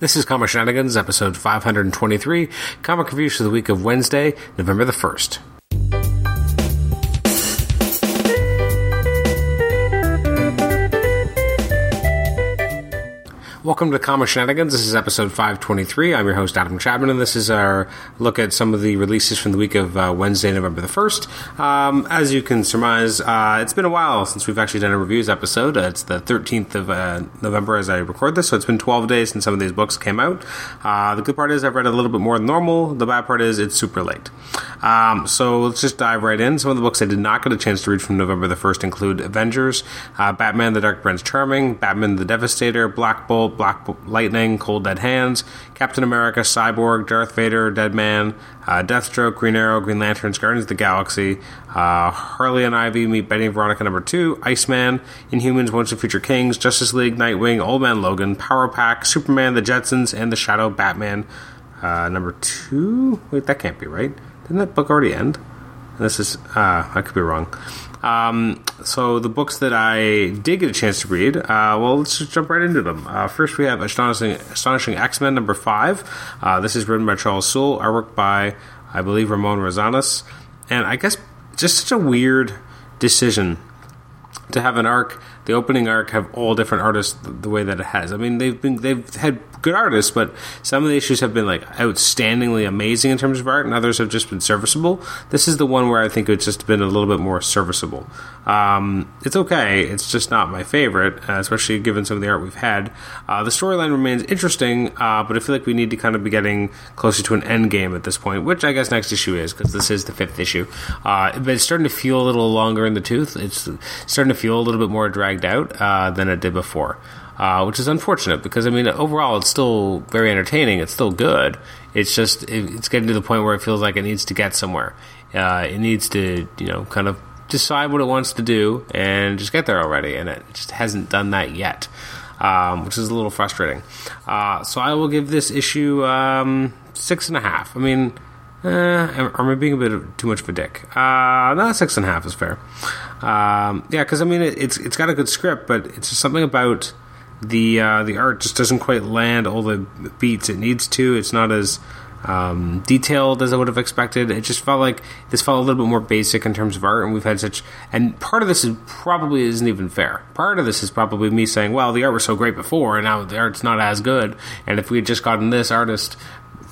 This is Comic Shenanigans, episode 523, comic reviews for the week of Wednesday, November the 1st. Welcome to Comic Shenanigans. This is episode 523. I'm your host, Adam Chapman, and this is our look at some of the releases from the week of uh, Wednesday, November the 1st. Um, as you can surmise, uh, it's been a while since we've actually done a reviews episode. Uh, it's the 13th of uh, November as I record this, so it's been 12 days since some of these books came out. Uh, the good part is I've read a little bit more than normal. The bad part is it's super late. Um, so let's just dive right in. Some of the books I did not get a chance to read from November the 1st include Avengers, uh, Batman the Dark Prince Charming, Batman the Devastator, Black Bolt, Black Lightning, Cold Dead Hands, Captain America, Cyborg, Darth Vader, Dead Man, uh, Deathstroke, Green Arrow, Green Lanterns, Guardians of the Galaxy, uh, Harley and Ivy meet Betty and Veronica number two, Iceman, Inhumans, Once and Future Kings, Justice League, Nightwing, Old Man Logan, Power Pack, Superman, The Jetsons, and The Shadow Batman uh, number two. Wait, that can't be right. Didn't that book already end? This is, uh, I could be wrong. Um, so the books that I did get a chance to read, uh, well, let's just jump right into them. Uh, first, we have Astonishing, Astonishing X Men number five. Uh, this is written by Charles Soule, artwork by, I believe, Ramon Rosanas, and I guess just such a weird decision to have an arc, the opening arc, have all different artists the, the way that it has. I mean, they've been they've had good artists, but some of the issues have been like outstandingly amazing in terms of art, and others have just been serviceable. This is the one where I think it's just been a little bit more serviceable. Um, it's okay. It's just not my favorite, uh, especially given some of the art we've had. Uh, the storyline remains interesting, uh, but I feel like we need to kind of be getting closer to an end game at this point, which I guess next issue is because this is the fifth issue. Uh, but it's starting to feel a little longer in the tooth. It's starting to feel a little bit more dragged out uh, than it did before uh, which is unfortunate because I mean overall it's still very entertaining. It's still good. It's just it, it's getting to the point where it feels like it needs to get somewhere. Uh, it needs to you know kind of decide what it wants to do and just get there already, and it just hasn't done that yet. Um, which is a little frustrating. Uh, so I will give this issue um, six and a half. I mean, uh, am I being a bit of, too much of a dick? Uh, no, six and a half is fair. Um, yeah, because I mean, it, it's it's got a good script, but it's just something about the uh, the art just doesn't quite land all the beats it needs to. It's not as um, detailed as I would have expected. It just felt like this felt a little bit more basic in terms of art, and we've had such. And part of this is probably isn't even fair. Part of this is probably me saying, "Well, the art was so great before, and now the art's not as good." And if we had just gotten this artist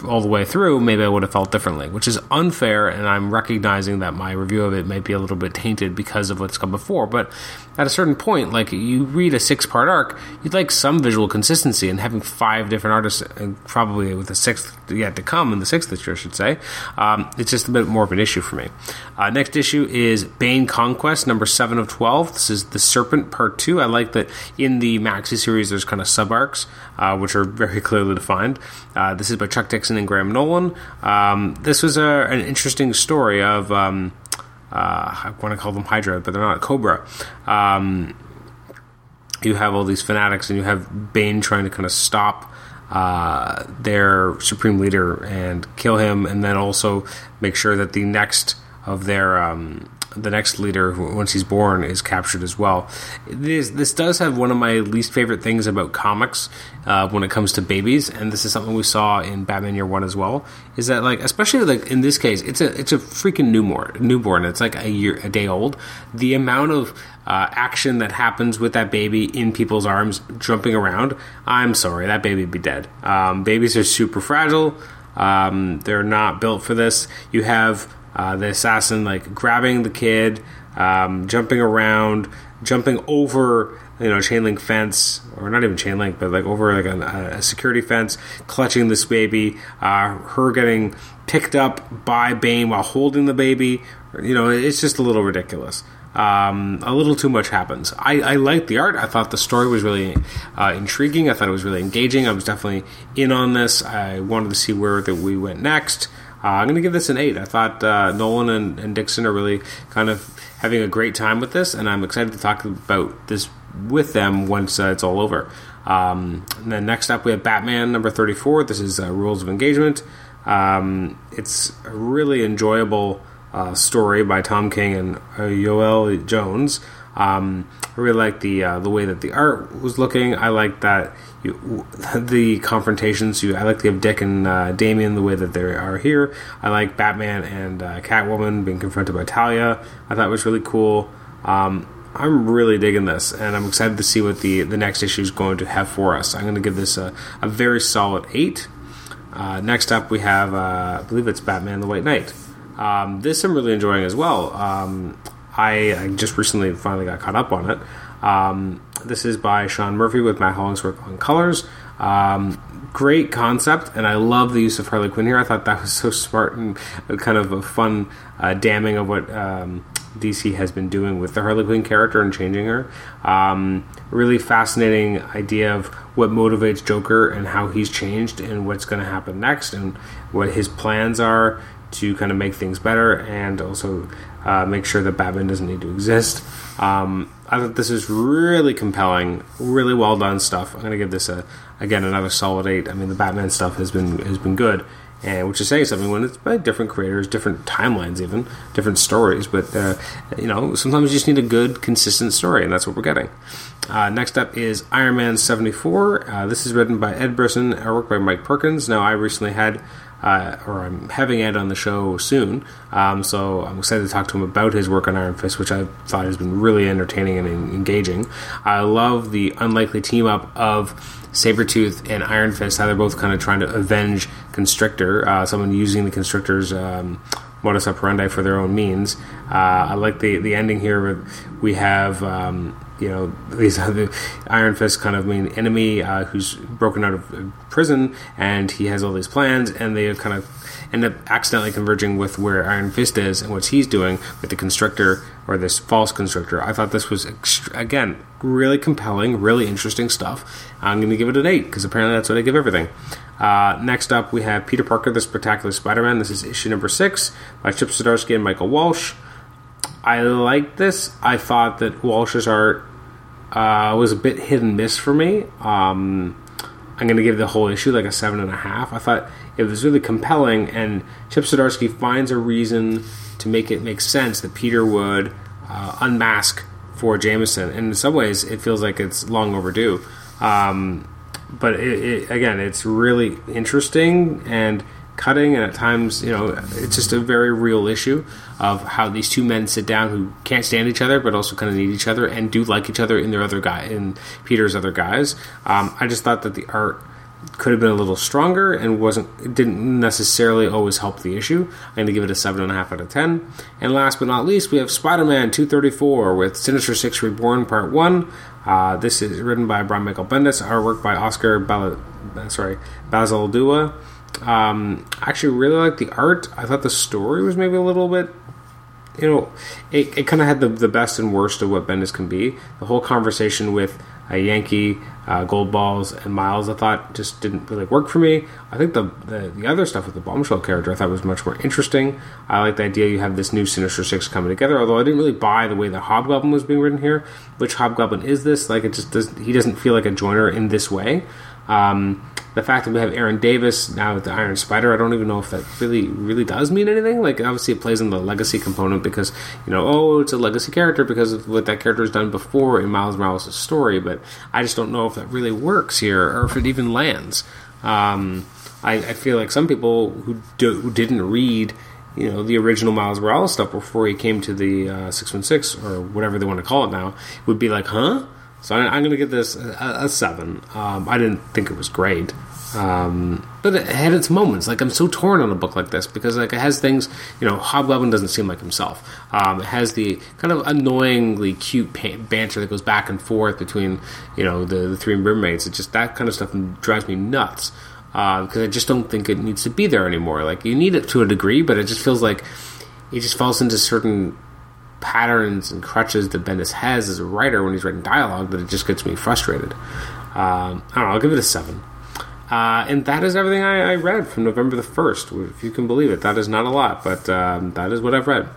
all the way through, maybe I would have felt differently, which is unfair. And I'm recognizing that my review of it might be a little bit tainted because of what's come before. But at a certain point, like you read a six part arc, you'd like some visual consistency, and having five different artists, and probably with a sixth yet to come, in the sixth issue, I should say, um, it's just a bit more of an issue for me. Uh, next issue is Bane Conquest, number seven of 12. This is The Serpent, part two. I like that in the Maxi series, there's kind of sub arcs, uh, which are very clearly defined. Uh, this is by Chuck Dixon and Graham Nolan. Um, this was a, an interesting story of. Um, uh, I want to call them Hydra, but they're not Cobra. Um, you have all these fanatics, and you have Bane trying to kind of stop uh, their supreme leader and kill him, and then also make sure that the next of their um, the next leader, once he's born, is captured as well. This this does have one of my least favorite things about comics uh, when it comes to babies, and this is something we saw in Batman Year One as well. Is that like, especially like in this case, it's a it's a freaking newborn. Newborn. It's like a year a day old. The amount of uh, action that happens with that baby in people's arms, jumping around. I'm sorry, that baby would be dead. Um, babies are super fragile. Um, they're not built for this. You have uh, the assassin like grabbing the kid, um, jumping around, jumping over you know chain link fence or not even chain link, but like over like a, a security fence, clutching this baby. Uh, her getting picked up by Bane while holding the baby. You know, it's just a little ridiculous. Um, a little too much happens. I, I liked the art. I thought the story was really uh, intriguing. I thought it was really engaging. I was definitely in on this. I wanted to see where that we went next. Uh, I'm going to give this an eight. I thought uh, Nolan and, and, Dixon are really kind of having a great time with this, and I'm excited to talk about this with them once uh, it's all over. Um, and then next up, we have Batman number 34. This is uh, Rules of Engagement. Um, it's a really enjoyable uh, story by Tom King and uh, Joëlle Jones. Um, I really like the uh, the way that the art was looking. I like that you, the confrontations. You, I like the Dick and uh, Damian the way that they are here. I like Batman and uh, Catwoman being confronted by Talia. I thought it was really cool. Um, I'm really digging this, and I'm excited to see what the the next issue is going to have for us. I'm going to give this a, a very solid eight. Uh, next up, we have uh, I believe it's Batman: The White Knight. Um, this I'm really enjoying as well. Um, I, I, just recently finally got caught up on it. Um, this is by Sean Murphy with Matt Hollingsworth on colors. Um, great concept, and I love the use of Harley Quinn here. I thought that was so smart and kind of a fun uh, damning of what um, DC has been doing with the Harley Quinn character and changing her. Um, really fascinating idea of what motivates Joker and how he's changed and what's going to happen next and what his plans are to kind of make things better and also uh, make sure that Batman doesn't need to exist. Um, I thought this is really compelling, really well done stuff. I'm going to give this a again another solid eight. I mean, the Batman stuff has been has been good, and which is saying something when it's by different creators, different timelines, even different stories. But uh, you know, sometimes you just need a good, consistent story, and that's what we're getting. Uh, next up is Iron Man 74. Uh, this is written by Ed Brisson, artwork by Mike Perkins. Now, I recently had uh, or I'm having Ed on the show soon. Um, so I'm excited to talk to him about his work on Iron Fist, which I thought has been really entertaining and engaging. I love the unlikely team up of Sabretooth and Iron Fist, how they're both kind of trying to avenge Constrictor, uh, someone using the Constrictor's. Um, modus operandi for their own means. Uh, I like the the ending here. Where we have um, you know these the Iron Fist kind of main enemy uh, who's broken out of prison and he has all these plans and they kind of end up accidentally converging with where Iron Fist is and what he's doing with the Constrictor or this false Constrictor. I thought this was again really compelling, really interesting stuff. I'm going to give it an eight because apparently that's what I give everything. Uh, next up, we have Peter Parker, the Spectacular Spider-Man. This is issue number six by Chip Zdarsky and Michael Walsh. I like this. I thought that Walsh's art uh, was a bit hit and miss for me. Um, I'm going to give the whole issue like a seven and a half. I thought it was really compelling, and Chip Zdarsky finds a reason to make it make sense that Peter would uh, unmask for Jameson. And in some ways, it feels like it's long overdue. Um, but it, it, again, it's really interesting and cutting, and at times, you know, it's just a very real issue of how these two men sit down who can't stand each other, but also kind of need each other and do like each other in their other guy, in Peter's other guys. Um, I just thought that the art could have been a little stronger and wasn't didn't necessarily always help the issue. I'm going to give it a seven and a half out of ten. And last but not least, we have Spider-Man 234 with Sinister Six Reborn Part One. Uh, this is written by Brian Michael Bendis, artwork by Oscar Bala, sorry Bazaldua. Um, I actually really liked the art. I thought the story was maybe a little bit, you know, it, it kind of had the, the best and worst of what Bendis can be. The whole conversation with a Ganke, uh, Goldballs, and Miles, I thought just didn't really work for me. I think the, the, the other stuff with the Bombshell character I thought was much more interesting. I like the idea you have this new Sinister Six coming together. Although I didn't really buy the way the Hobgoblin was being written here. Which Hobgoblin is this? Like it just does. He doesn't feel like a joiner in this way. Um, the fact that we have Aaron Davis now with the Iron Spider, I don't even know if that really really does mean anything. Like obviously it plays in the legacy component because you know oh it's a legacy character because of what that character has done before in Miles Morales' story, but I just don't know if that really works here or if it even lands. Um, I, I, feel like some people who, do, who didn't read you know the original Miles Morales stuff before he came to the uh, six one six or whatever they want to call it now would be like, huh? So I, am going to give this a, a seven. Um, I didn't think it was great. Um, but it had its moments. Like I'm so torn on a book like this because like it has things. You know, Hobgoblin doesn't seem like himself. Um, it has the kind of annoyingly cute banter that goes back and forth between you know the, the three roommates. It just that kind of stuff drives me nuts because uh, I just don't think it needs to be there anymore. Like you need it to a degree, but it just feels like it just falls into certain patterns and crutches that Bendis has as a writer when he's writing dialogue that it just gets me frustrated. Um, I don't know. I'll give it a seven. Uh, and that is everything I, I, read from November the 1st, if you can believe it. That is not a lot, but um, that is what I've read.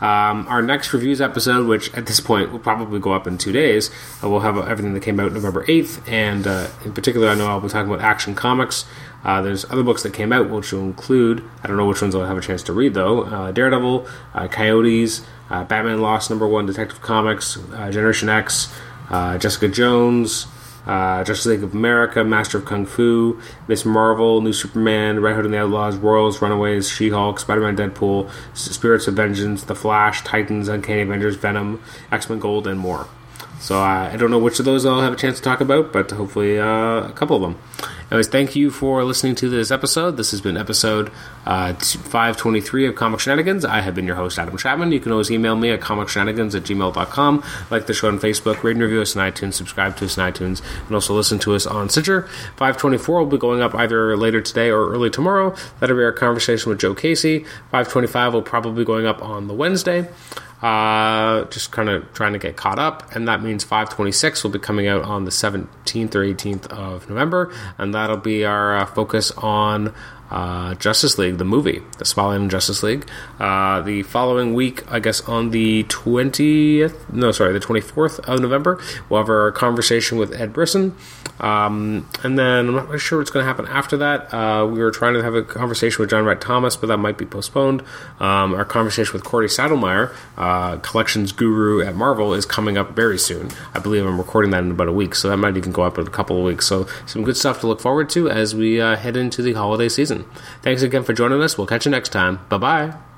Um, our next reviews episode, which at this point will probably go up in two days, uh, we'll have everything that came out November 8th. And uh, in particular, I know I'll be talking about Action Comics. Uh, there's other books that came out, which will include, I don't know which ones I'll have a chance to read though uh, Daredevil, uh, Coyotes, Batman Lost number one, Detective Comics, Generation X, Jessica Jones. Uh, Justice League of America, Master of Kung Fu, Miss Marvel, New Superman, Red Hood and the Outlaws, Royals, Runaways, She Hulk, Spider Man, Deadpool, Spirits of Vengeance, The Flash, Titans, Uncanny Avengers, Venom, X Men Gold, and more. So uh, I don't know which of those I'll have a chance to talk about, but hopefully uh, a couple of them. Anyways, thank you for listening to this episode. This has been episode uh, 523 of Comic Shenanigans. I have been your host, Adam Chapman. You can always email me at comicshenanigans at gmail.com. Like the show on Facebook, rate and review us on iTunes, subscribe to us on iTunes, and also listen to us on Stitcher. 524 will be going up either later today or early tomorrow. That'll be our conversation with Joe Casey. 525 will probably be going up on the Wednesday. Uh, just kind of trying to get caught up, and that means 526 will be coming out on the 17th or 18th of November, and that'll be our uh, focus on uh, Justice League, the movie, the on Justice League. Uh, the following week, I guess on the 20th, no, sorry, the 24th of November, we'll have our conversation with Ed Brisson. Um, and then I'm not really sure what's going to happen after that. Uh, we were trying to have a conversation with John Wright Thomas, but that might be postponed. Um, our conversation with Cory Sedlmeier, uh, collections guru at Marvel, is coming up very soon. I believe I'm recording that in about a week, so that might even go up in a couple of weeks. So some good stuff to look forward to as we uh, head into the holiday season. Thanks again for joining us. We'll catch you next time. Bye bye.